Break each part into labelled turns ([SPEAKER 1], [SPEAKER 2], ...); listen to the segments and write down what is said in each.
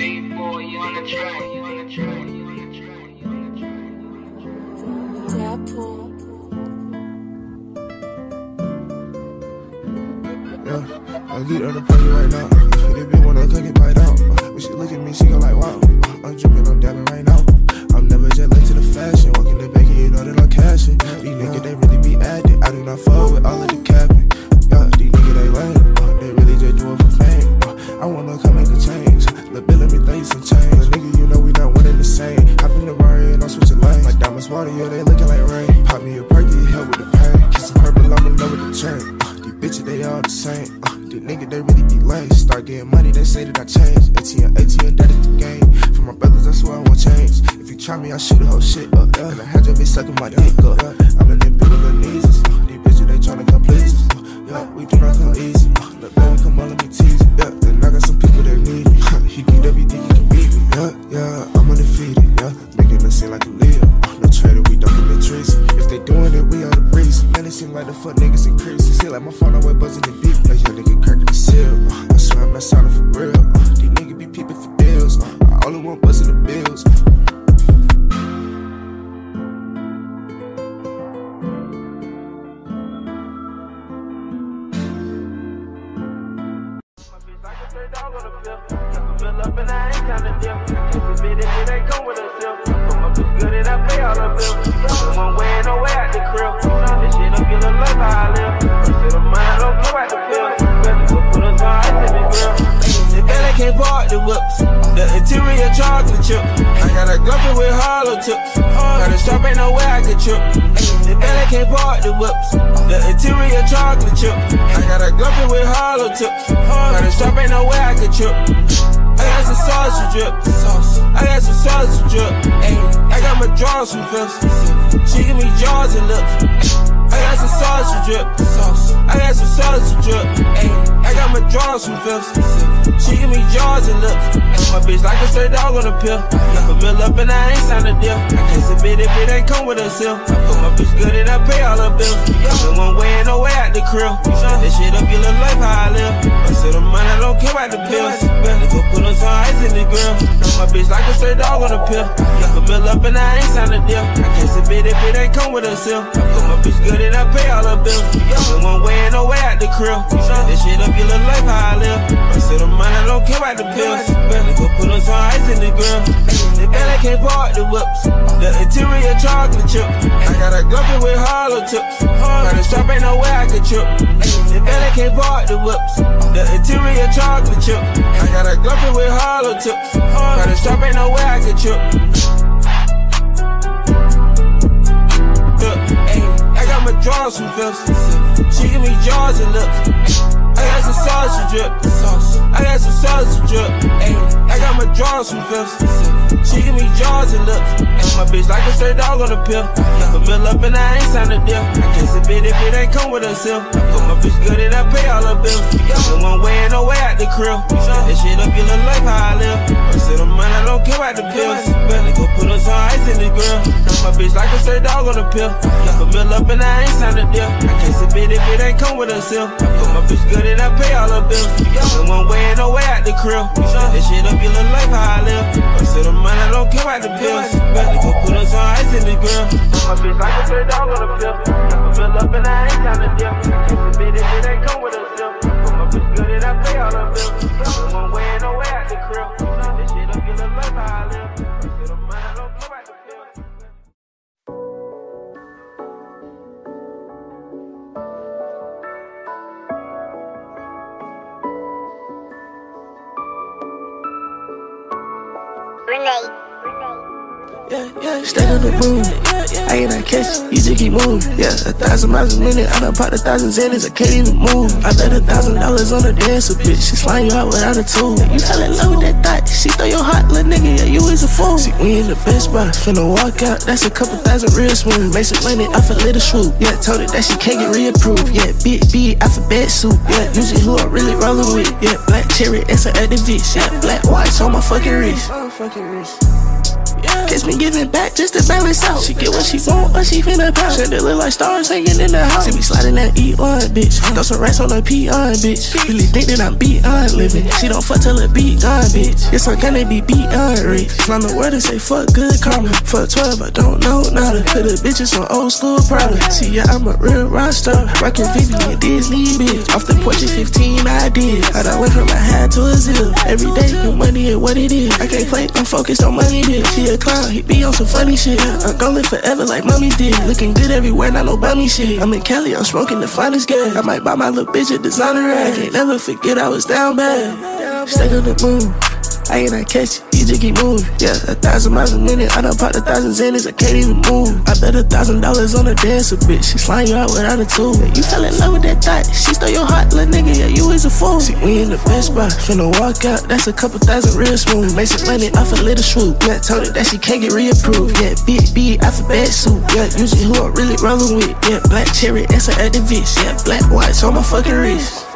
[SPEAKER 1] I get on the party right now. They be wanna cook it bite out. When she look at me, she go like, wow. I'm dripping, I'm dabbing right now. I'm never just late to the fashion. Walking the back, you know that I'm cashing. These niggas, they really be acting. I do not fuck with all of the capping. Yeah, these niggas, they lame. They really just do it for fame. I wanna come make a change. Lil' Bill, let me throw you some change. Nigga, you know we not winning the same. Hop in the Rari and I'm switching lanes. My diamonds water, yeah, they looking like rain. Pop me a perky, help with the pain. Kiss some purple, I'm in love with the chain. Uh, these bitches, they all the same. Uh, these niggas, they really be lame. Start getting money, they say that I changed. ATM, ATM, that is the game. For my brothers, that's why I won't change. If you try me, I shoot the whole shit up. Yeah. And I had your bitch sucking my dick up. Yeah. I'm in them big little knees. Uh, these bitches, they tryna come please. Uh, yeah, we do not come easy. Uh, look, baby, come on, let me tease you. Yeah, and I got some people that need he get everything, he can beat me. Yeah, yeah, I'm undefeated. Yeah, making us seem like a Leo. No traitor, we don't commit treason. If they doing it, we are the reason. Man, it seem like the fuck niggas increasing. See, like my phone always buzzing the beat. Like your nigga cracking the seal. I swear I'm not sounding for
[SPEAKER 2] straight dog on a mill up and I ain't signed a deal. I can't submit if it ain't come with a seal. I put my bitch good and I pay all her bills. Coming one way and no way out the crib. You set this shit up, you look life how I live. Rest of the money, I don't care about the bills. Go put on some ice in the grill. Know my bitch like a straight dog on a pill. Left a mill up and I ain't signed a deal. I can't submit if it ain't come with a seal. I put my bitch good and I pay all her bills. Coming one way and no way out the crib. You this shit up, you look life how I live. Rest of the money, I don't care about the pills. Better go put on some ice in the grill. The belly can't park the whips. The interior chocolate chip. I got a guppy with hollow tips. Got a strap, ain't no way I can trip. The belly can't park the whips. The interior chocolate chip. I got a guppy with hollow tips. Got a strap, ain't no way I can trip. Look, ayy, I got my drawers from Phillips. She give me jaws and lips. I got some sausage drip. I got some sausage drip. I got my drawers from Phillips. She give me jaws and lips. My bitch like a straight dog on a pill. A mill up and I ain't signed a deal. I can't submit if it ain't come with a seal. Put my bitch good and I pay all her bills. Coming one way and no way out the crib. This shit up, you look life how I live. Rest of the money, I don't care about the pills. Better go put us on ice in the grill. My bitch like a straight dog on a pill. A mill up and I ain't signed a deal. I can't submit if it ain't come with a seal. Put my bitch good and I pay all her bills. Coming one way and no way out the crib. This shit up, you look life how I live. Rest of the money, I don't care about the pills. Better go put on some ice in the grill. My bitch like a straight dog on a pill. A mill up and I ain't signed a deal. I can't submit if it ain't come with a seal. Put my bitch good and I pay all her bills. One way and no way out the crib.
[SPEAKER 3] Renee.
[SPEAKER 4] Stay on the moon. I ain't not catch, you just keep moving. Yeah, a thousand miles a minute, I done popped a thousand zillions, I can't even move. I bet a thousand dollars on the dancer, bitch. She slime you out without a tool. You fell in love with that thought, she throw your heart, little nigga, yeah, you is a fool. See, we in the best spot, finna walk out, that's a couple thousand real. Make some money off a little swoop. Yeah, told her that she can't get reapproved. Yeah, big B, alphabet soup. Yeah, usually who I'm really rolling with. Yeah, black cherry, it's an activist. Yeah, black watch on my fucking wrist. Wrist. Me giving back just to balance out. She get what she want, but she finna that look like stars hanging in the house. See me sliding that E1, bitch. Throw some rats on her P1, bitch. Really think that I'm beyond living. She don't fuck till her beat gone, bitch. Yes, I'm gonna be beyond rich. Find the word to say fuck good karma. Fuck 12, I don't know nada. Put the bitches on old school product. See, yeah, I'm a real rockstar. Rockin' Vivian Disney, bitch. Off the porch at 15, I did. I done went from a hat to a zip. Every day, the money is what it is. I can't play, I'm focused on money, bitch. She a clown, he be on some funny shit. I'm gon' live forever like mommy did. Looking good everywhere, not no bummy shit. I'm in Cali, I'm smoking the finest gas. I might buy my little bitch a designer rag. Can't never forget I was down bad. Stay on the moon. I ain't not catch it, you just keep moving. Yeah, a thousand miles a minute, I done popped a thousand Xanax, I can't even move. I bet a thousand dollars on a dancer, bitch. She slime you out without a tool. You fell in love with that thought, she stole your heart, little nigga, yeah, you is a fool. See, we in the best spot, finna walk out, that's a couple thousand real smooth. Make some money off a little swoop. Yeah, told her that she can't get reapproved. Yeah, big, big, alphabet soup. Yeah, usually who I'm really rolling with. Yeah, black cherry, that's an activist. Yeah, black whites on my fucking wrist.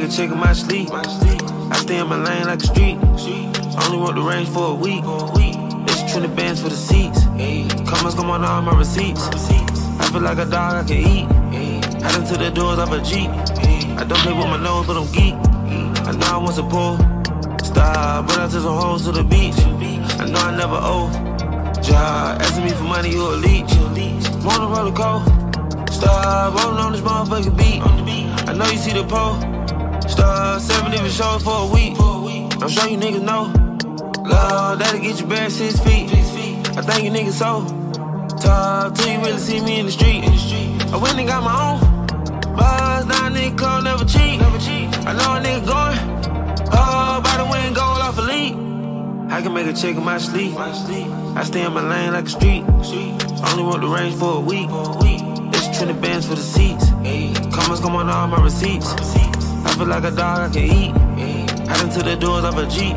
[SPEAKER 2] Chick in my sleep. I stay in my lane like a street. I only want the range for a week. It's 20 bands for the seats. Commas come on all my receipts. I feel like a dog I can eat. Head into the doors of a Jeep. I don't play with my nose, but I'm geek. I know I want to pull. Stop, but I took some hoes to the beach. I know I never owe. Job, asking me for money, you a leech. Wanna roller coat? Stop, rolling on this motherfucking beat. I know you see the pole. Star seven different shows for a week. I'm sure you niggas know. Love, that'll get you back six feet. I think you niggas so. Talk till you really see me in the street. I went and got my own. Buzz, now nigga call, never cheat. I know a nigga going. Oh, by the wind, gold off a lead. I can make a check in my sleep. I stay in my lane like a street. Only want the range for a week. It's 20 bands for the seats. Commas come on all my receipts. I feel like a dog I can eat. Head into the doors of a Jeep.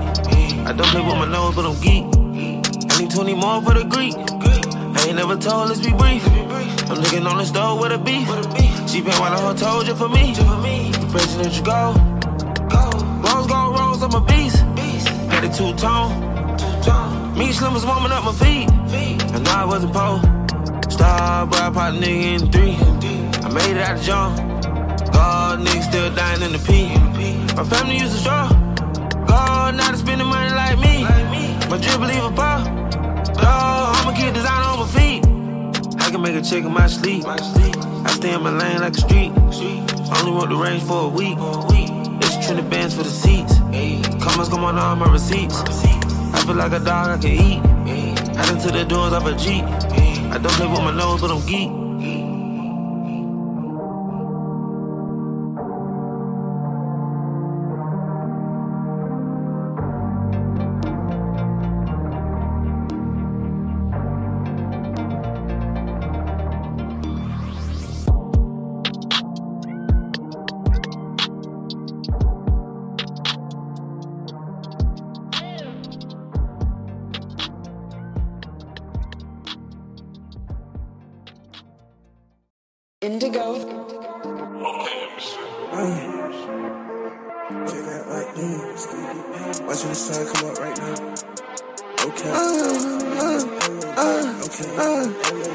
[SPEAKER 2] I don't play with my nose, but I'm geek. I need 20 more for the Greek. I ain't never told, let's be brief. I'm looking on the stove with a beef. She been while the whole told you for me. The president you go. Rose gold rose, I'm a beast. Had a two tone. Me slim was warming up my feet. I know I wasn't po. Star, but I popped nigga in three. I made it out of jump. God, niggas still dying in the P. My family used to straw. God, now they spending money like me. My drip leave a pop. Oh, dog, I'ma get designer on my feet. I can make a check in my sleep. I stay in my lane like a street. Only want the range for a week. It's 20 bands for the seats. Commas come on all my receipts. I feel like a dog I can eat. Heading to the doors of a Jeep. I don't play with my nose, but I'm geek.
[SPEAKER 3] Indigo.
[SPEAKER 1] Watching the sun come up right now. Okay.
[SPEAKER 4] Uh-huh. Uh,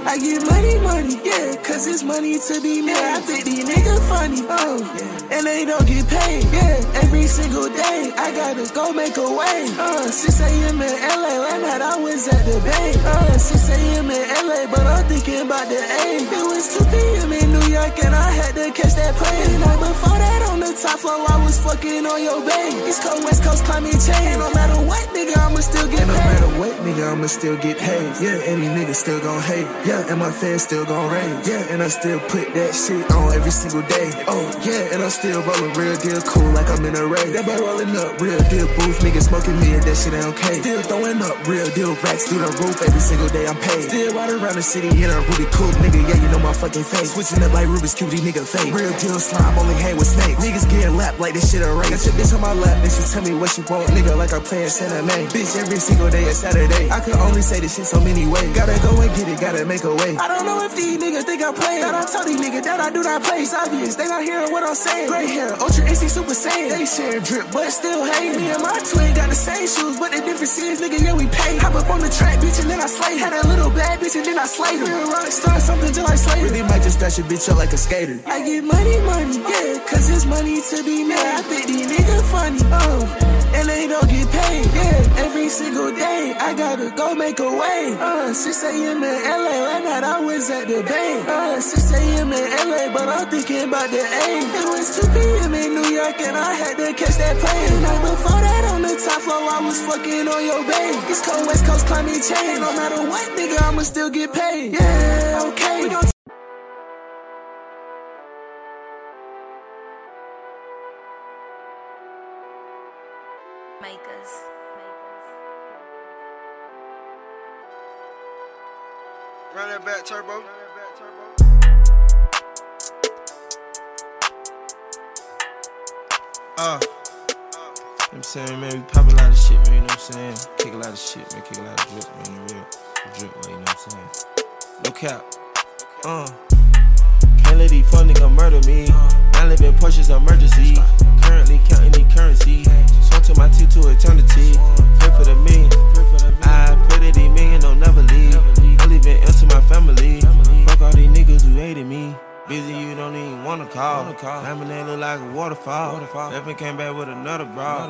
[SPEAKER 4] I get money, money, yeah, cause it's money to be made. I think these niggas funny, oh, and they don't get paid, yeah. Every single day, I gotta go make a way. Uh, 6 a.m. in LA, last night I was at the bay. Uh, 6 a.m. in LA, but I'm thinking about the A. It was 2 p.m. in New York, and I had to catch that plane. And before that, on the top floor, I was fucking on your bay. East Coast, West Coast, climate change. No matter what, nigga, I'ma still get paid. No matter what, nigga, I'ma still get paid. Yeah, and these niggas still gon' hate. Yeah, and my fans still gon' rage. Yeah, and I still put that shit on every single day. Oh, yeah, and I'm still rolling real deal cool like I'm in a raid. That boy rollin' up real deal booth, niggas smoking me and that shit ain't okay. Still throwin' up real deal racks through the roof every single day I'm paid. Still ride around the city in a Ruby coupe, nigga, yeah, you know my fucking face. Switching up like Rubik's Cube, these nigga fake. Real deal slime, only hang with snakes. Niggas getting lapped like this shit a race. Got your bitch on my lap, then she tell me what she want, nigga, like I'm playing Santa. Bitch, every single day is Saturday. I could only say this shit so many ways. Gotta go and get it, gotta make a way. I don't know if these niggas think I play. That I tell these niggas that I do not play. It's obvious, they not hearing what I'm saying. Gray hair, ultra AC super saiyan. They share drip, but still hate. Me and my twin got the same shoes, but the difference is, nigga, yeah, we pay. Hop up on the track, bitch, and then I slay. Had a little bad bitch, and then I slay her. Real rock star, something till I slay. Really might just dash your bitch up like a skater. I get money, money, yeah, cause it's money to be made. I think these niggas funny, oh and they don't get paid. Yeah, every single day I gotta go make a way. Uh, 6 a.m. in LA, last night I was at the bay. Uh, 6 a.m. in LA, but I'm thinking about the A. It was 2 p.m. in New York and I had to catch that plane. Night before that on the top floor, I was fucking on your bay. East Coast, West Coast, climate change. No matter what, nigga, I'ma still get paid. Yeah, okay.
[SPEAKER 2] Back, turbo. Uh, I'm saying, man, we pop a lot of shit, man, you know what I'm saying? Kick a lot of shit, man, kick a lot of drip, man, real drip way, you know what I'm saying? No cap. Uh, can't let these fuck nigga murder me. Live in Porsche's emergency. Currently counting the currency. Swung to my T to eternity. Pray for the million. I pray that these million don't never leave. I leave it into my family. Fuck all these niggas who hated me. Busy, you don't even wanna call. Lemonade look like a waterfall. Never came back with another bra.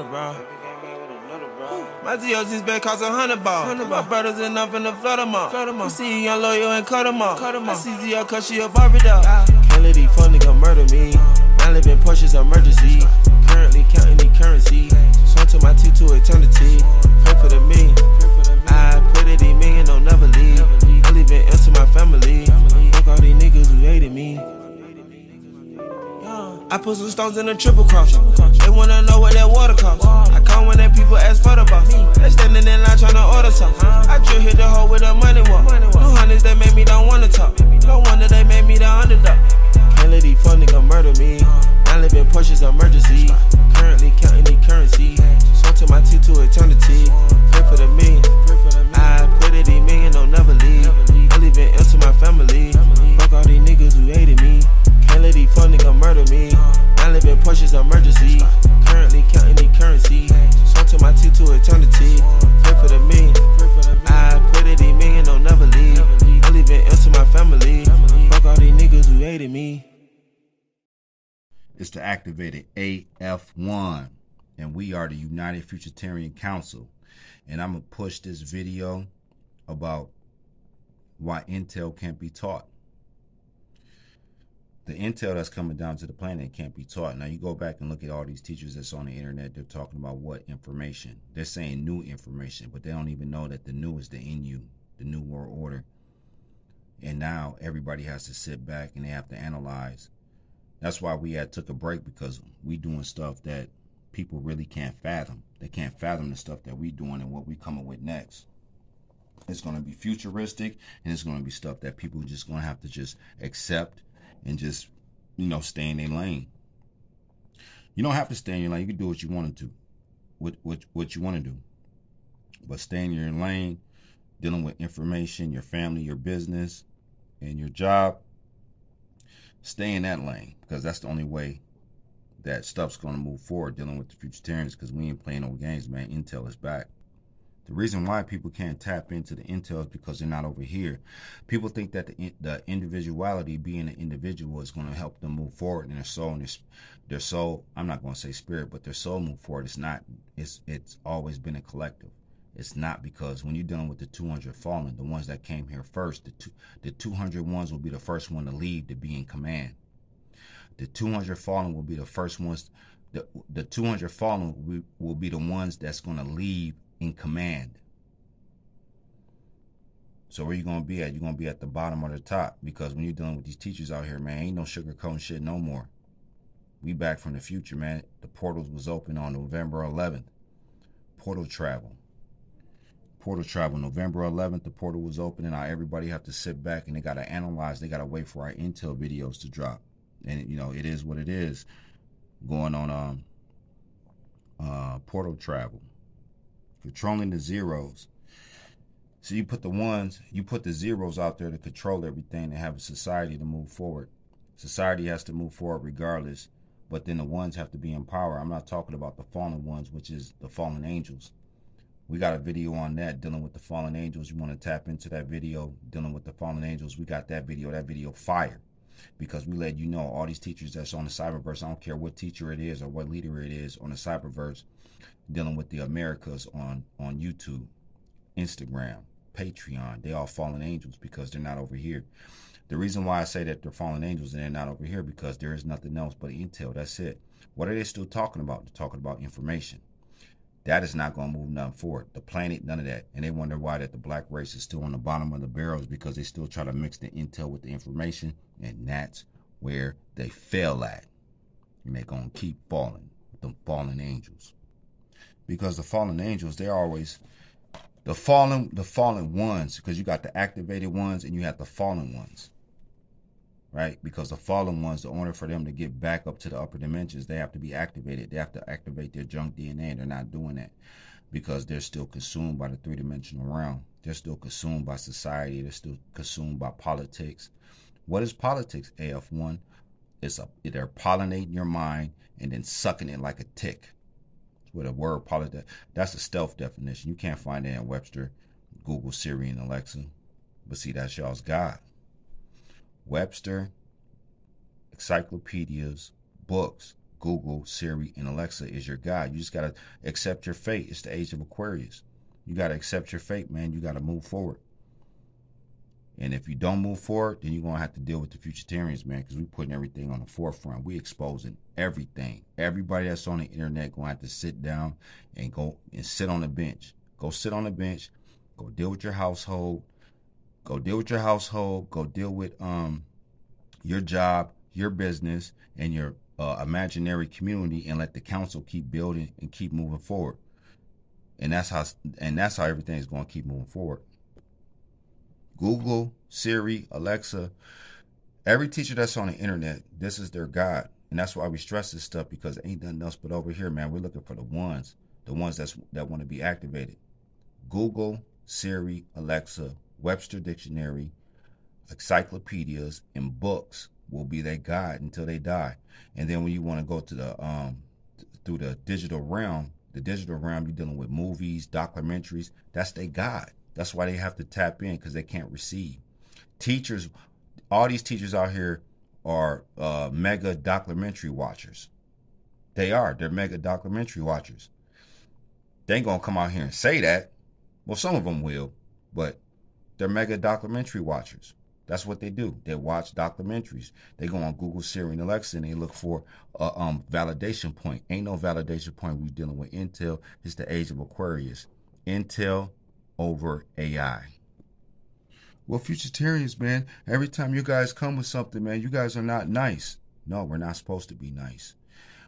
[SPEAKER 2] My DLG's been cost a hundred ball. My brothers enough in the flood them all. You see young loyal and cut them off. I see ZL cause she a Barbie doll. Can't let these fuck nigga murder me. I live in Porsche's emergency. Currently counting the currency. Swung to my T to eternity. Pray for the million. I pray that these million don't never leave. I leave it into my family. Fuck all these niggas who hated me. I put some stones in a triple cross. They wanna know what that water costs. I come when that people ask for the boss. They standing in line tryna order something. I drill hit the hole with a money walk. New hundreds that make me don't wanna talk. No wonder they made me the underdog. Can't let these fuck nigga murder me. I live in Porsche's emergency.
[SPEAKER 5] We are the United Futuritarian Council. And I'm gonna push this video about why Intel can't be taught. The intel that's coming down to the planet can't be taught. Now you go back and look at all these teachers that's on the internet. They're talking about what information. They're saying new information, but they don't even know that the new is the NU, the new world order. And now everybody has to sit back and they have to analyze that's why we had took a break because we doing stuff that people really can't fathom. They can't fathom the stuff that we're doing and what we're coming with next. It's gonna be futuristic and it's gonna be stuff that people are just gonna have to just accept and just you know stay in their lane. You don't have to stay in your lane. You can do what you want to, what what what you want to do, but stay in your lane, dealing with information, your family, your business, and your job stay in that lane because that's the only way that stuff's going to move forward dealing with the futuritarians because we ain't playing no games, man. Intel is back. The reason why people can't tap into the intel is because they're not over here. People think that the, the individuality, being an individual, is going to help them move forward in their soul and their, their soul. I'm not going to say spirit, but their soul move forward. It's not. It's it's always been a collective. It's not because when you're dealing with the 200 fallen, the ones that came here first, the two, the 200 ones will be the first one to leave to be in command. The 200 fallen will be the first ones. The, the 200 fallen will be, will be the ones that's going to leave in command. So where you gonna be at? You're gonna be at the bottom or the top because when you're dealing with these teachers out here, man, ain't no sugarcoating shit no more. We back from the future, man. The portals was open on November 11th. Portal travel. Portal travel. November 11th, the portal was open, and now everybody have to sit back and they gotta analyze. They gotta wait for our intel videos to drop. And you know, it is what it is. Going on um uh portal travel. Controlling the zeros. So you put the ones, you put the zeros out there to control everything and have a society to move forward. Society has to move forward regardless but then the ones have to be in power. I'm not talking about the fallen ones, which is the fallen angels. We got a video on that dealing with the fallen angels. You want to tap into that video dealing with the fallen angels? We got that video. That video fire because we let you know all these teachers that's on the cyberverse. I don't care what teacher it is or what leader it is on the cyberverse dealing with the Americas on on YouTube, Instagram, Patreon. They all fallen angels because they're not over here. The reason why I say that they're fallen angels and they're not over here because there is nothing else but intel. That's it. What are they still talking about? They're talking about information. That is not going to move nothing forward. The planet, none of that. And they wonder why that the black race is still on the bottom of the barrels because they still try to mix the intel with the information, and that's where they fail at. And they're going to keep falling with the fallen angels. Because the fallen angels, they're always the fallen the fallen ones because you got the activated ones and you have the fallen ones right? Because the fallen ones, in order for them to get back up to the upper dimensions, they have to be activated. They have to activate their junk DNA. And they're not doing that because they're still consumed by the three dimensional realm. They're still consumed by society. They're still consumed by politics. What is politics, AF1? It's a they're pollinating your mind and then sucking it like a tick. With a word politics, that's a stealth definition. You can't find it in Webster, Google, Siri, and Alexa. But see, that's y'all's God. Webster, encyclopedias, books, Google, Siri, and Alexa is your guide. You just got to accept your fate. It's the age of Aquarius. You got to accept your fate, man. You got to move forward. And if you don't move forward, then you're going to have to deal with the futuritarians, man, because we're putting everything on the forefront. we exposing everything. Everybody that's on the internet going to have to sit down and go and sit on the bench. Go sit on the bench. Go deal with your household. Go deal with your household. Go deal with um your job, your business, and your uh, imaginary community, and let the council keep building and keep moving forward. And that's how and that's how everything is going to keep moving forward. Google, Siri, Alexa, every teacher that's on the internet, this is their God. And that's why we stress this stuff because ain't nothing else but over here, man. We're looking for the ones, the ones that's that want to be activated. Google, Siri, Alexa, Webster Dictionary, encyclopedias, and books will be their guide until they die. And then when you want to go to the um through the digital realm, the digital realm, you're dealing with movies, documentaries. That's their guide. That's why they have to tap in because they can't receive. Teachers, all these teachers out here are uh, mega documentary watchers. They are. They're mega documentary watchers. They ain't gonna come out here and say that. Well, some of them will, but they're mega documentary watchers. That's what they do. They watch documentaries. They go on Google, Siri, and Alexa, and they look for a um, validation point. Ain't no validation point. We're dealing with Intel. It's the age of Aquarius. Intel over AI. Well, futuritarians, man, every time you guys come with something, man, you guys are not nice. No, we're not supposed to be nice.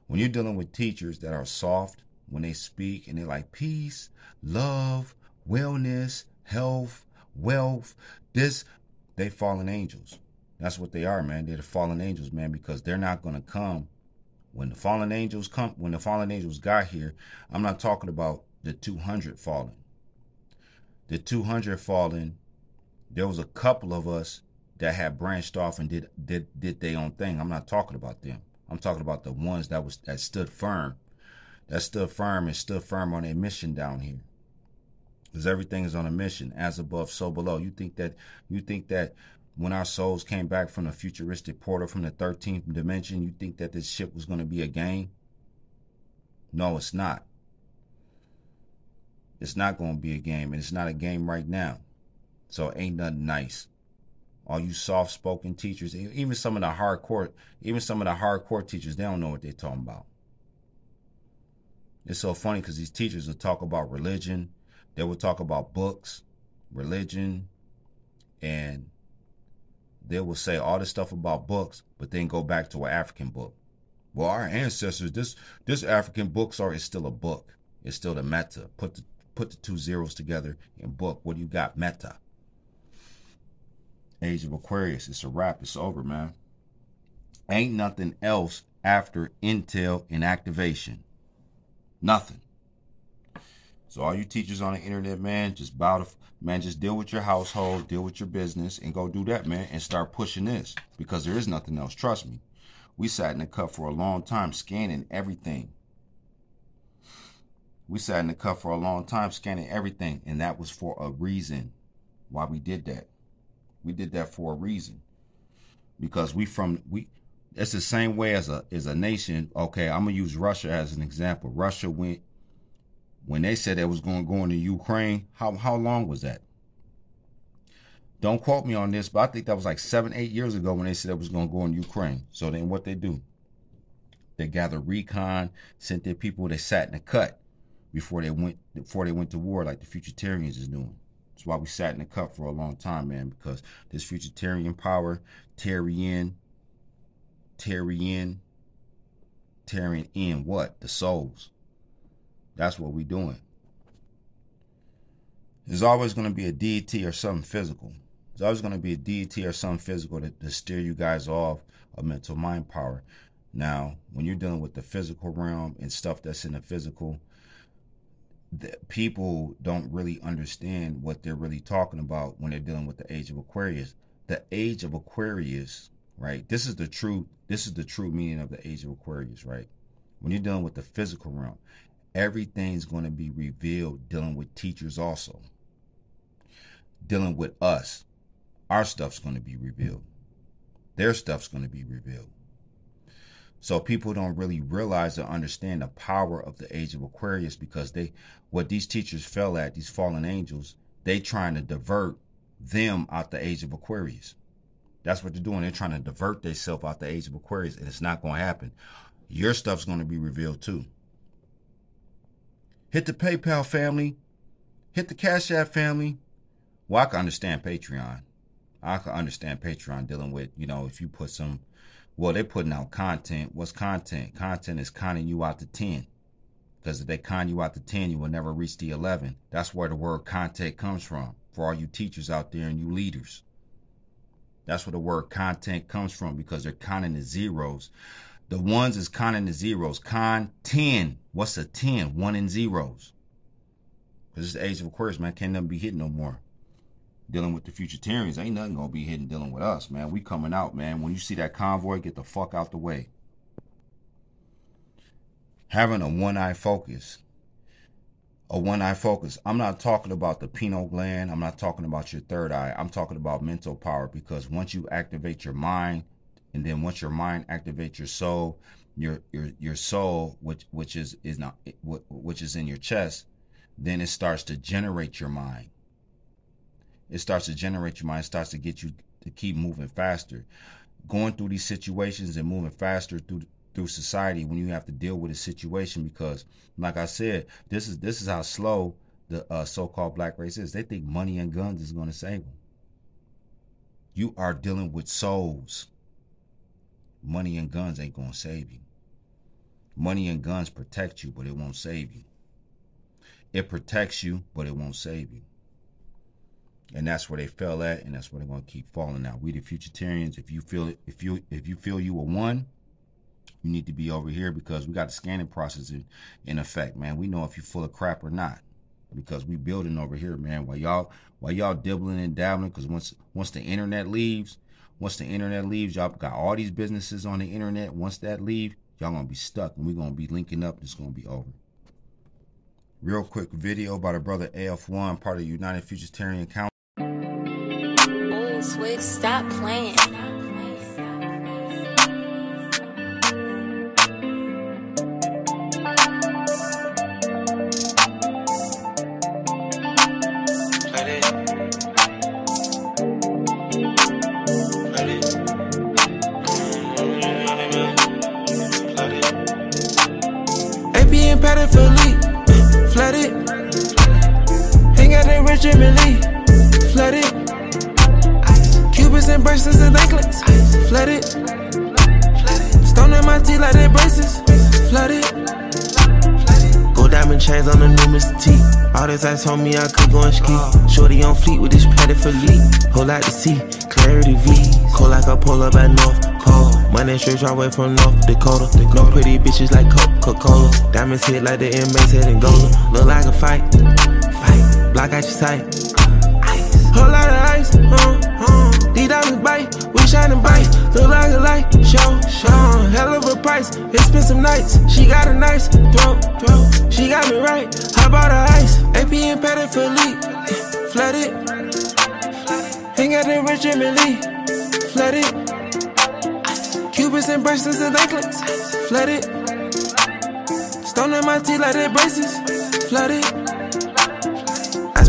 [SPEAKER 5] When you're dealing with teachers that are soft, when they speak and they're like peace, love, wellness, health, wealth, this, they fallen angels. That's what they are, man. They're the fallen angels, man, because they're not to come when the fallen angels come. When the fallen angels got here, I'm not talking about the 200 fallen. The 200 fallen, there was a couple of us that had branched off and did did did their own thing. I'm not talking about them. I'm talking about the ones that was that stood firm, that stood firm and stood firm on their mission down here because everything is on a mission as above so below you think that you think that when our souls came back from the futuristic portal from the 13th dimension you think that this ship was going to be a game? No it's not. It's not going to be a game and it's not a game right now. So it ain't nothing nice. All you soft-spoken teachers even some of the hardcore even some of the hardcore teachers they don't know what they're talking about. It's so funny because these teachers will talk about religion they will talk about books, religion, and they will say all this stuff about books, but then go back to an African book. Well, our ancestors, this this African book, sorry, is still a book. It's still the meta. Put the put the two zeros together in book. What do you got? Meta. Age of Aquarius. It's a wrap. It's over, man. Ain't nothing else after intel and activation. Nothing. So all you teachers on the internet, man, just bow to man, just deal with your household, deal with your business, and go do that, man, and start pushing this because there is nothing else. Trust me. We sat in the cup for a long time scanning everything. We sat in the cup for a long time scanning everything, and that was for a reason why we did that. We did that for a reason. Because we from we it's the same way as a as a nation. Okay, I'm gonna use Russia as an example. Russia went when they said they was going to go into Ukraine. How how long was that? Don't quote me on this, but I think that was like seven, eight years ago when they said it was going to go in Ukraine. So then what they do? They gathered recon, sent their people, they sat in the cut before they went before they went to war, like the Futuritarians is doing. That's why we sat in the cut for a long time, man, because this Futuritarian power, Terrian, Terrian, tearing in what? The souls. That's what we're doing. There's always going to be a deity or something physical. There's always going to be a deity or something physical to, to steer you guys off of mental mind power. Now, when you're dealing with the physical realm and stuff that's in the physical, the people don't really understand what they're really talking about when they're dealing with the age of Aquarius. The age of Aquarius, right? This is the true this is the true meaning of the age of Aquarius, right? When you're dealing with the physical realm, everything's going to be revealed dealing with teachers also. Dealing with us. Our stuff's going to be revealed. Their stuff's going to be revealed. So people don't really realize or understand the power of the age of Aquarius because they what these teachers fell at, these fallen angels, they trying to divert them out the age of Aquarius. That's what they're doing. They're trying to divert themselves out the age of Aquarius, and it's not going to happen. Your stuff's going to be revealed too. Hit the PayPal family. Hit the Cash App family. Well, I can understand Patreon. I can understand Patreon dealing with, you know, if you put some, well, they're putting out content. What's content? Content is conning you out to 10. Because if they con you out to 10, you will never reach the 11. That's where the word content comes from for all you teachers out there and you leaders. That's where the word content comes from because they're conning the zeros. The ones is conning the zeros. Con 10. What's a 10? One and zeros. Because it's the age of Aquarius, man. Can't nothing be hitting no more. Dealing with the Futuritarians, ain't nothing gonna be hitting dealing with us, man. We coming out, man. When you see that convoy, get the fuck out the way. Having a one eye focus. A one eye focus. I'm not talking about the pineal gland. I'm not talking about your third eye. I'm talking about mental power because once you activate your mind, and then once your mind activates your soul, your your your soul, which which is is not which is in your chest, then it starts to generate your mind. It starts to generate your mind. It starts to get you to keep moving faster, going through these situations and moving faster through through society when you have to deal with a situation because, like I said, this is this is how slow the uh, so-called black race is. They think money and guns is going to save them. You are dealing with souls. Money and guns ain't gonna save you. Money and guns protect you, but it won't save you. It protects you, but it won't save you. And that's where they fell at, and that's where they're gonna keep falling out. We the Futuritarians, if you feel if you if you feel you were one, you need to be over here because we got the scanning process in, in effect, man. We know if you're full of crap or not. Because we building over here, man. While y'all while y'all dibbling and dabbling, because once once the internet leaves, once the internet leaves, y'all got all these businesses on the internet. Once that leave, y'all gonna be stuck, and we're gonna be linking up. It's gonna be over. Real quick video about our brother AF1, part of the United Futuritarian Council.
[SPEAKER 6] Oh, Swig, stop playing.
[SPEAKER 7] On me, I could go and ski. Shorty on fleet with this padded for lead. Whole lot to see, clarity V. Cold like a polar by North Cold. Money straight all way from North Dakota. No pretty bitches like Coca-Cola. Diamonds hit like the inmates and Gola. Look like a fight, fight. Block out your sight.
[SPEAKER 2] Whole lot of ice, uh, uh. These diamonds bite, shining bright. Look like a light, show, show. Hell of a price, expensive nights. She got a nice throat, throat. She got me right. How about the ice? AP and for leak, flooded. Ain't got the rich Jimmy Lee, flooded. Cubits and bracelets and anklets, flooded. Stone in my teeth like they braces, flooded.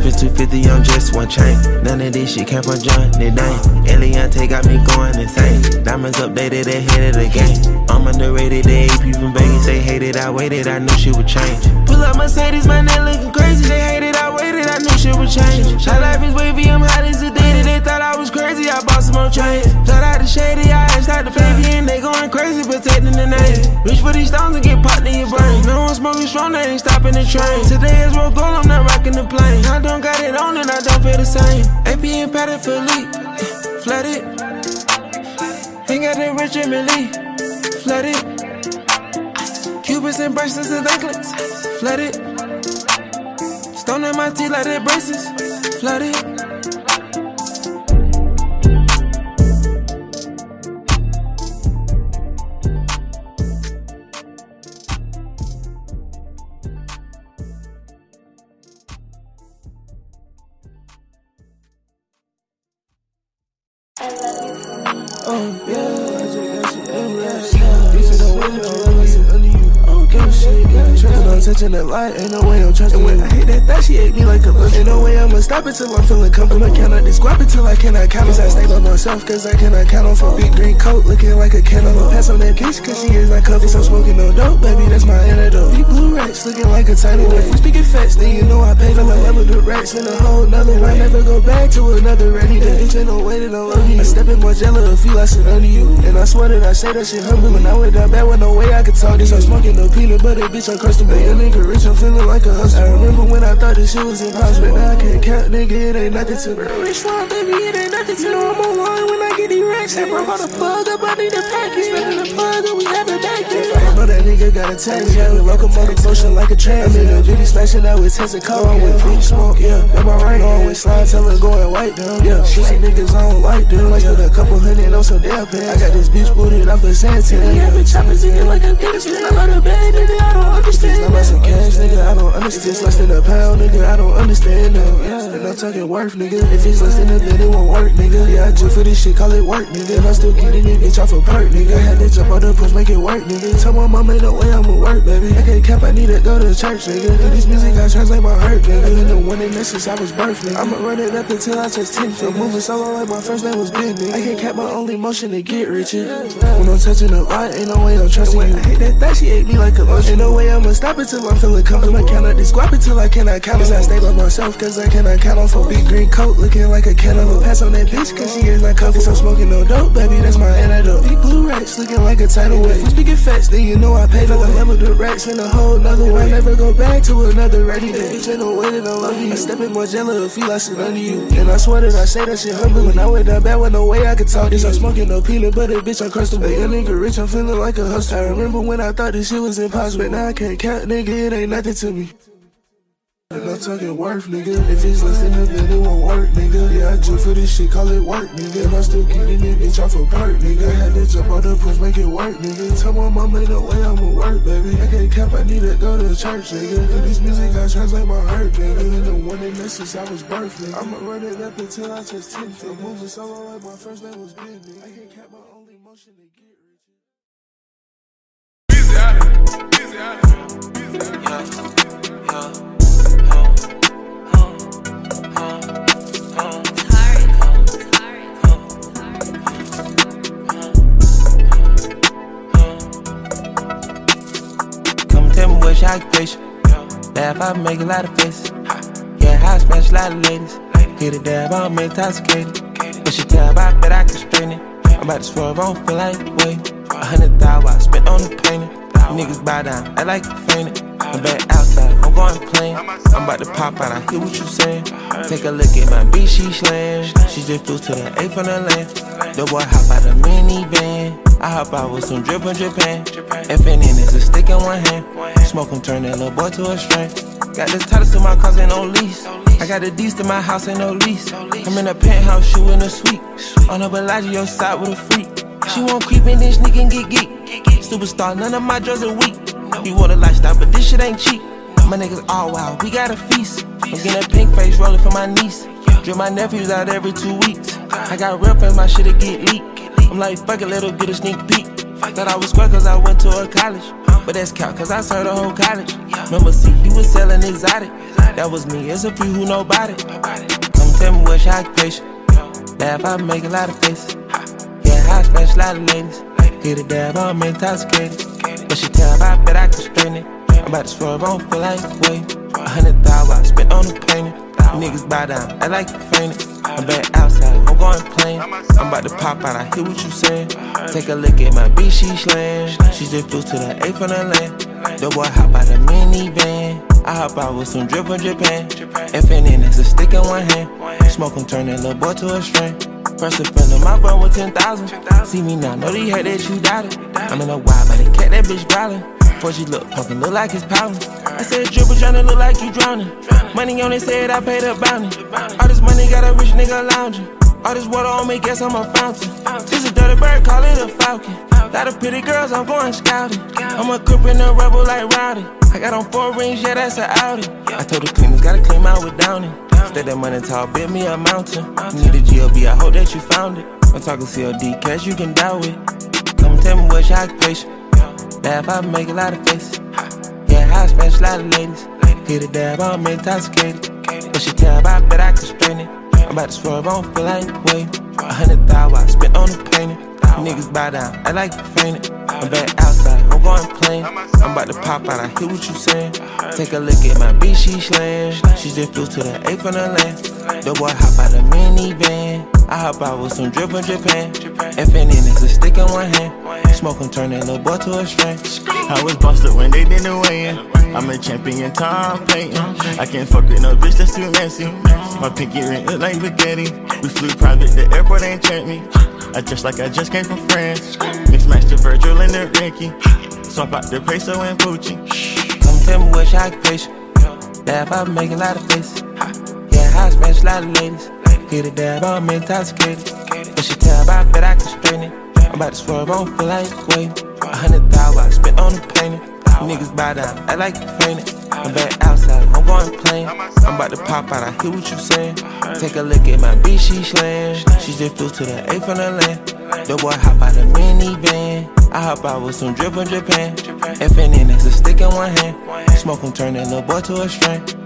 [SPEAKER 7] Spent 250 on just one chain. None of this shit came from Johnny Dang. Eliantte got me going insane. Diamonds updated ahead of the game. I'm underrated, they AP from Vegas. They hated, I waited, I knew she would change.
[SPEAKER 2] Pull up Mercedes, my neck looking crazy. They hated, I waited, I knew shit would change. My life is wavy, I'm hot as a day. They thought I was crazy, I bought some more chains. Flat out the shady, I asked out the baby, and they going crazy, protecting the name. Reach for these stones and get popped in your brain. No one smoking strong, they ain't stopping the train. Today is roll gold, I'm not rocking the plane. I don't got it on and I don't feel the same. AP and for leak, flooded. Got the rich Jimmy Lee, flooded. Cubits and bracelets and anklets, flooded. Stone in my teeth like they braces, flooded.
[SPEAKER 4] Light, ain't no way I'm trusting when I hit that thought, she ate me like a lunch. Ain't no stop it till I'm feeling comfortable. I cannot describe it till I cannot count. Cause I stay by myself, cause I cannot count on for big green coat, looking like a candle. I'ma pass on that bitch, cause she is not covered. So smoking no dope, baby, that's my antidote. Big blue racks, looking like a tiny. If we speaking facts, then you know I pay for my level the racks in a whole nother way. I never go back to another ready day. Bitch, ain't no way that I love you. I step in more jello, a feel I sit under you. And I swear that I say that shit humble. When I went down bad, with no way I could talk this. I'm smoking no peanut butter, bitch, I'm crustable. A nigga rich, I'm feeling like a hustler. I remember when I thought this shit was impossible. Now I can't count, nigga, it ain't nothing to me. Rich line, baby, it ain't nothing to me. You know I'm online when I get these racks. Bro, how the plug up, I need a package. Spinning the plug up, we have it back. I know that nigga got a tax. Yeah, locomotive motion like a train. I'm in the duty smashing out with Tesla car. I'm with pink smoke, yeah. Am I right? No, with slide, tell her going white down. Yeah, pussy niggas, I don't like them. I spent a couple hundred on some damn pants. I got this bitch booted off the sand. Yeah, bitch, I'm singing like a. Bitch, I'm out of bed, nigga, I don't understand. I'm some cash, nigga, I don't understand. It's less than a pound, nigga, I don't understand. No, yeah, and I'm talking worth, nigga. If it's less than a bit, it won't work, nigga. Yeah, I just for this shit, call it work, nigga. And I'm still getting it, bitch, off a perk, nigga. Had to jump on the push, make it work, nigga. Tell my mama, no way I'ma work, baby. I can't cap, I need to go to church, nigga. Do this music, I translate my hurt, nigga. And the one in this since I was birthed, nigga. I'ma run it up until I just 10, nigga. Moving solo like my first name was Big, nigga. I can't cap my only motion to get richer. When I'm touching the light, ain't no way I'm trusting you. I hate that thought she ate me like a lunch. Ain't no way I'ma stop it till I'm feeling comfortable. I cannot describe it till I cannot count. Cause I stay by myself, cause I cannot count on for big green coat, looking like a. I'ma pass on that bitch, cause she is not. So I'm smoking no dope, baby, that's my antidote. Big blue racks, looking like a tidal wave. Speaking facts, then you know I paid for the level the racks in a whole nother way. I never go back to another ready day. Bitch, ain't no way that I love you. I step in more jello, feel I sit under you. And I swear that I say that shit humble. When I went down bad, with no way I could talk this. I'm smoking no peanut butter, bitch, I'm crustable. A young nigga rich, I'm feeling like a hustler. I remember when I thought this shit was impossible. Now I can't count, nigga, it ain't nothing to me. And I'm talking worth, nigga. If it's less than a bit, it won't work, nigga. Yeah, I just for this shit, call it work, nigga. And I'm still getting it, bitch, off a perk, nigga. Had to jump on the push, make it work, nigga. Tell my mama the way I'ma work, baby. I can't cap, I need to go to church, nigga. Do this music, I translate my hurt, nigga. And the one in this since I was birthed, nigga. I'ma run it up until I just 10 feet. Moving solo like my first name was Big, nigga. I can't cap my only motion to get rich.
[SPEAKER 7] Yeah, yeah. Come tell me what's your occupation. Laugh, I make a lot of faces. Yeah, I smash a lot of ladies. Hit a dab, I'm intoxicated.
[SPEAKER 2] But she tell I bet I can straighten it. I'm about to swerve, I don't feel like wait. A hundred thousand I spent on the painting. Niggas bow down, I like to faint it. I'm back outside, I'm going plain. I'm about to pop out, I hear what you saying. Take a look at my bitch, she slam. She just flew to the A from the land. The boy hop out the minivan. I hop out with some drip from Japan. FNN is a stick in one hand. Smoke turn that little boy to a strength. Got the titles to my cars, ain't no lease. I got the D's to my house, ain't no lease. I'm in a penthouse, shoe in a suite. On a Bellagio side with a freak. She won't creep in this nigga and get geek. Superstar, none of my drugs are weak. You want a lifestyle, but this shit ain't cheap. My niggas all wild, we got a feast. I'm getting a pink face rolling for my niece. Drip my nephews out every two weeks. I got rep and my shit'll get leaked. I'm like, fuck it, let her get a sneak peek. Thought I was square cause I went to a college. But that's count cause I served a whole college. Remember, see, he was selling exotic. That was me, it's a few who know about it. Come tell me what's your occupation. Laugh, I make a lot of faces. Yeah, I smash a lot of ladies. Hit a dab, I'm intoxicated. But she tell I bet I can straighten it. I'm about to swerve on, feel like wait. A hundred thousand I spent on the. Niggas bow down, I like faint it. I'm back outside, I'm going plain. I'm about to pop out, I hear what you saying. Take a look at my bitch, she slam. She just flew to the A from the land. The boy hop out the minivan. I hop out with some drip from Japan. FNN is a stick in one hand. Smoke him, turn that little boy to a string. First offender, my bro with 10,000. See me now, know they heard that you doubted. I'm in a wild, but they kept that bitch growling. Before she look, pumpkin look like it's pouting. I said, dribble tryna look like you drownin'. Money on it, said I paid a bounty. All this money got a rich nigga lounging. All this water on me, guess I'm a fountain. This a dirty bird, call it a falcon. Lot of pretty girls, I'm going scouting. I'm a crip and a rebel like Rowdy. I got on four rings, yeah, that's an Audi. I told the cleaners, gotta clean out with Downing. Stay that money tall, build me a mountain. Need a GLB, I hope that you found it. I'm talking CLD, cash you can die with. Come tell me what's your occupation. Laugh, I make a lot of faces. Yeah, I smash a lot of ladies. Hit a dab, I'm intoxicated. But she tell I bet I can straighten it. I'm about to swerve on, feel like wait. A hundred thousand I spent on the painting. Niggas bow down, I like to faint it. I'm back outside, I'm going plain. I'm about to pop out, I hear what you saying. Take a look at my bitch, she slam. She just flew to the A from the land. The boy hop out the minivan. I hop out with some drip from Japan. FNN is a stick in one hand. Turn that little boy to a string.
[SPEAKER 8] I was busted when they didn't weigh-in. I'm a champion, Payton. I can't fuck with no bitch that's too messy. My pinky ring look like spaghetti. We flew private, the airport ain't checked me. I dress like I just came from France. Mix match the Virgil and the Ricky. Swap out the peso and Pucci.
[SPEAKER 2] Come tell me what's your occupation. Laugh, I make a lot of faces. Yeah, I smash a lot of ladies. Hit a dab, I'm intoxicated. But she tell I bet I can straighten it. I'm about to swerve on, like wait. A hundred thousand I spent on the painting. Niggas bow down, I like it. I'm back outside, I'm going plain. I'm about to pop out, I hear what you saying. Take a look at my bitch, she slam. She just flew to the A from the land. The boy hop out the minivan. I hop out with some drip from Japan. FNN is a stick in one hand. Smoke him, turn that little boy to a string.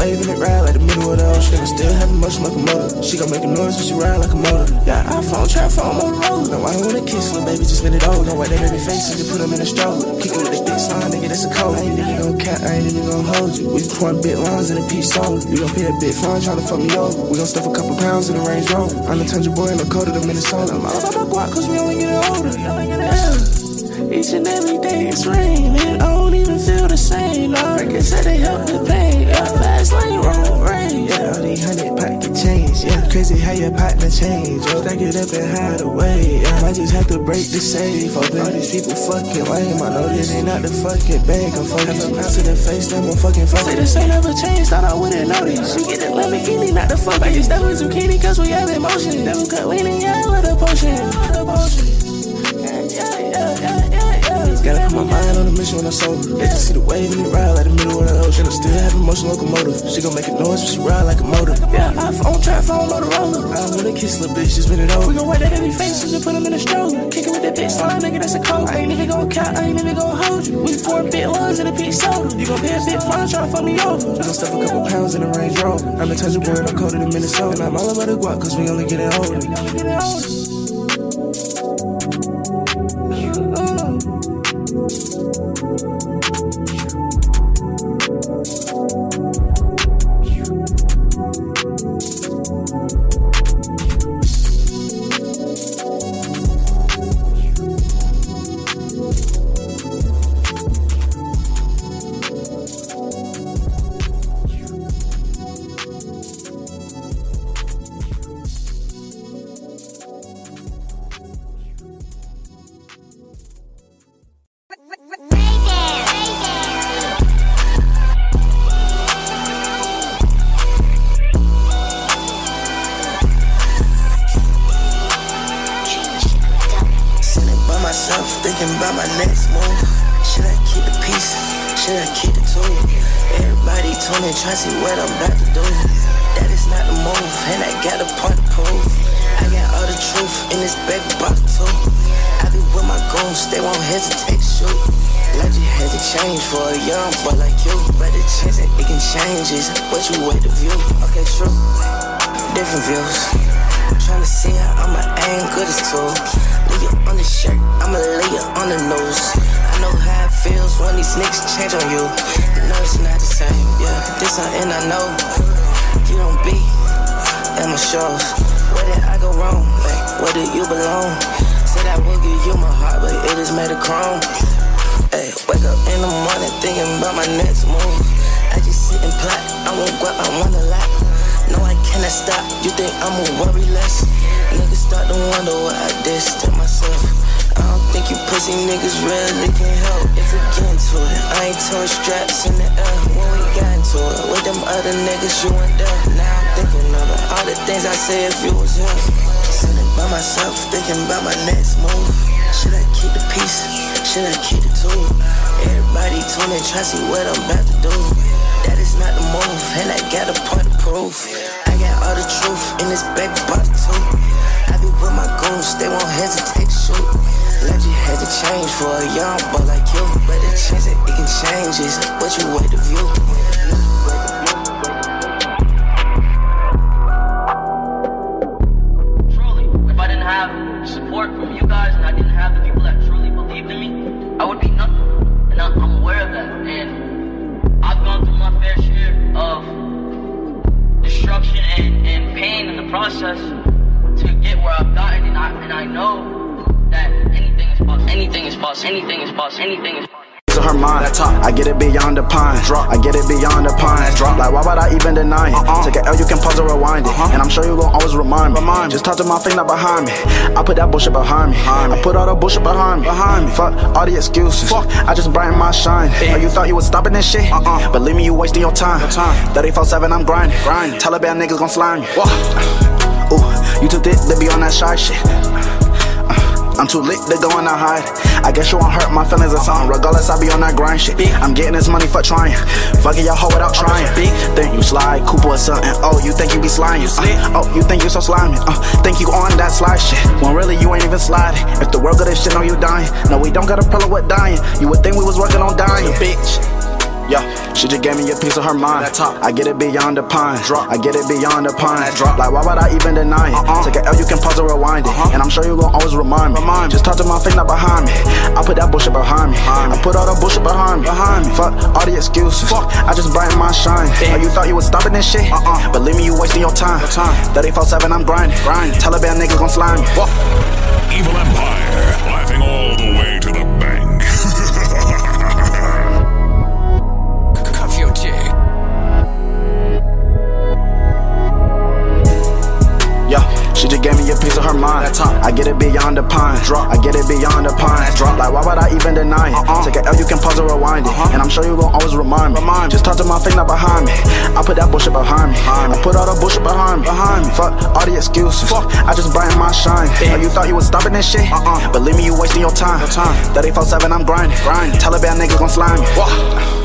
[SPEAKER 4] You the in it ride like the middle of the ocean. I still have a motion like a motor. She gon' make a noise when she ride like a motor. Yeah, iPhone, trap phone, Motorola. No, I don't wanna kiss little baby, just spin it over. Don't wait they baby faces, just put them in a stroller. Kick it with the big sign, nigga, that's a code. I ain't even gon' cat, I ain't even gon' hold you. We point bit lines in a piece solar. You gon' pay a bit fine tryna fuck me over. We gon' stuff a couple pounds in the Range Rover. I'm the tundra boy in the of the Minnesota. I'm all about my guac, cause we only get older. Yeah. Each and every day it's raining. I don't even feel the same. No, I guess that they help the pain. Yeah, fast lane, wrong range. Yeah, all these hundred pocket change. Yeah, crazy how your partner change. Oh, stack it up and hide away. Yeah, might just have to break the safe. All these people fucking lame. I know this ain't not the fucking bank. I'm fucking pound to the face, them I'm fucking phone. Say this ain't never changed, thought I wouldn't this. She get the Lamborghini, not the fuck. I just stuck with zucchini, cause we have emotion. Never cut leaning, yeah, with a potion. A potion. Gotta put my mind on a mission when I'm sober. Let you see the wave in it ride like the middle of the ocean. I still have emotion locomotive. She gon' make a noise when she ride like a motor. Yeah, iPhone trap phone, Motorola. I wanna kiss little bitch, just bend it over. We gon' wipe that every face, just put him in a stroller. Kick it with that bitch slime, nigga, that's a code. I ain't even gon' count, I ain't even gon' hold you. We four bit lungs and a big soda. You gon' pay a bit fine, try to fuck me over. Just stuff a couple pounds in a Range Rover. I'm a touch boy, I'm colder than Minnesota. I'm all about the guap, cause we only only getting older.
[SPEAKER 7] On the nose. I know how it feels when these niggas change on you. No, it's not the same, yeah. This something I know. You don't be at my shows. Where did I go wrong? Like, where did you belong? Said I would give you my heart, but it is made of chrome. Hey, wake up in the morning thinking about my next move. I just sit and plot, I won't go, I want a lot. No, I cannot stop. You think I'ma worry less? Niggas start to wonder why I distant myself. Think you pussy niggas really can help if we get into it. I ain't throwing straps in the air when we got into it. With them other niggas, you went there. Now I'm thinking about all the things I say if you was here. Sitting by myself, thinking about my next move. Should I keep the peace? Should I keep the tool? Everybody tune in, try to see what I'm about to do. That is not the move, and I got a point of proof. I got all the truth in this baby box too. I be with my goons, they won't hesitate to shoot. Legend had to change for a young boy like you. But the chance that it can change is what you wait to view.
[SPEAKER 9] truly, if I didn't have support from you guys and I didn't have the people that truly believed in me, I would be nothing. And I'm, aware of that. And I've gone through my fair share of destruction and, and pain in the process to get where I've gotten. And I, and I know that anything is possible. Anything is possible. Anything is possible. Anything is possible.
[SPEAKER 10] to her mind. I get it beyond the pine. I get it beyond the pine. Like why would I even deny it? Take an L, you can pause or rewind it. And I'm sure you gon' always remind me. Just talk to my thing not behind me. I put that bullshit behind me. I put all the bullshit behind me. Behind me. Fuck all the excuses. Fuck. I just brighten my shine. Oh, you thought you was stopping this shit? Uh-uh. Believe me, you wasting your time. 34-7, I'm grinding. grinding. Taliban niggas gon' slime you. Ooh, you too thick to be on that shy shit. I'm too lit to go and I hide. I guess you won't hurt my feelings or something. Regardless, I be on that grind shit. I'm getting this money for trying. Fucking your hoe without trying. Think you slide, Cooper or something. Oh, you think you be sliding. Uh, oh, you think you so slimy. Uh, think you on that slide shit. When really you ain't even sliding. If the world got this shit, know you dying. No, we don't got a problem with dying. You would think we was working on dying. Bitch. Yeah, she just gave me a piece of her mind. I get it beyond the pine. I get it beyond the pine. Like, why would I even deny it? Take an L, you can pause or rewind it. And I'm sure you gon' always remind me. Just talk to my face, not behind me. I put that bullshit behind me. I put all the bullshit behind me. Fuck all the excuses. Fuck. I just brighten my shine. Oh, you thought you was stopping this shit? Believe me, you wasting your time. 34-7, I'm grinding. Taliban niggas gon' slime me.
[SPEAKER 11] Evil Empire, laughing all the way the
[SPEAKER 10] gave me a piece of her mind. I get it beyond the pine. I get it beyond the pine. Like, why would I even deny it? Take an L, you can pause or rewind it. And I'm sure you gon' always remind me. Just talk to my face, not behind me. I put that bullshit behind me. I put all the bullshit behind me. Fuck all the excuses. I just brighten my shine. Oh, you thought you was stopping this shit? Believe me, you wasting your time. 34-7, I'm grinding. Taliban niggas gon' slime me.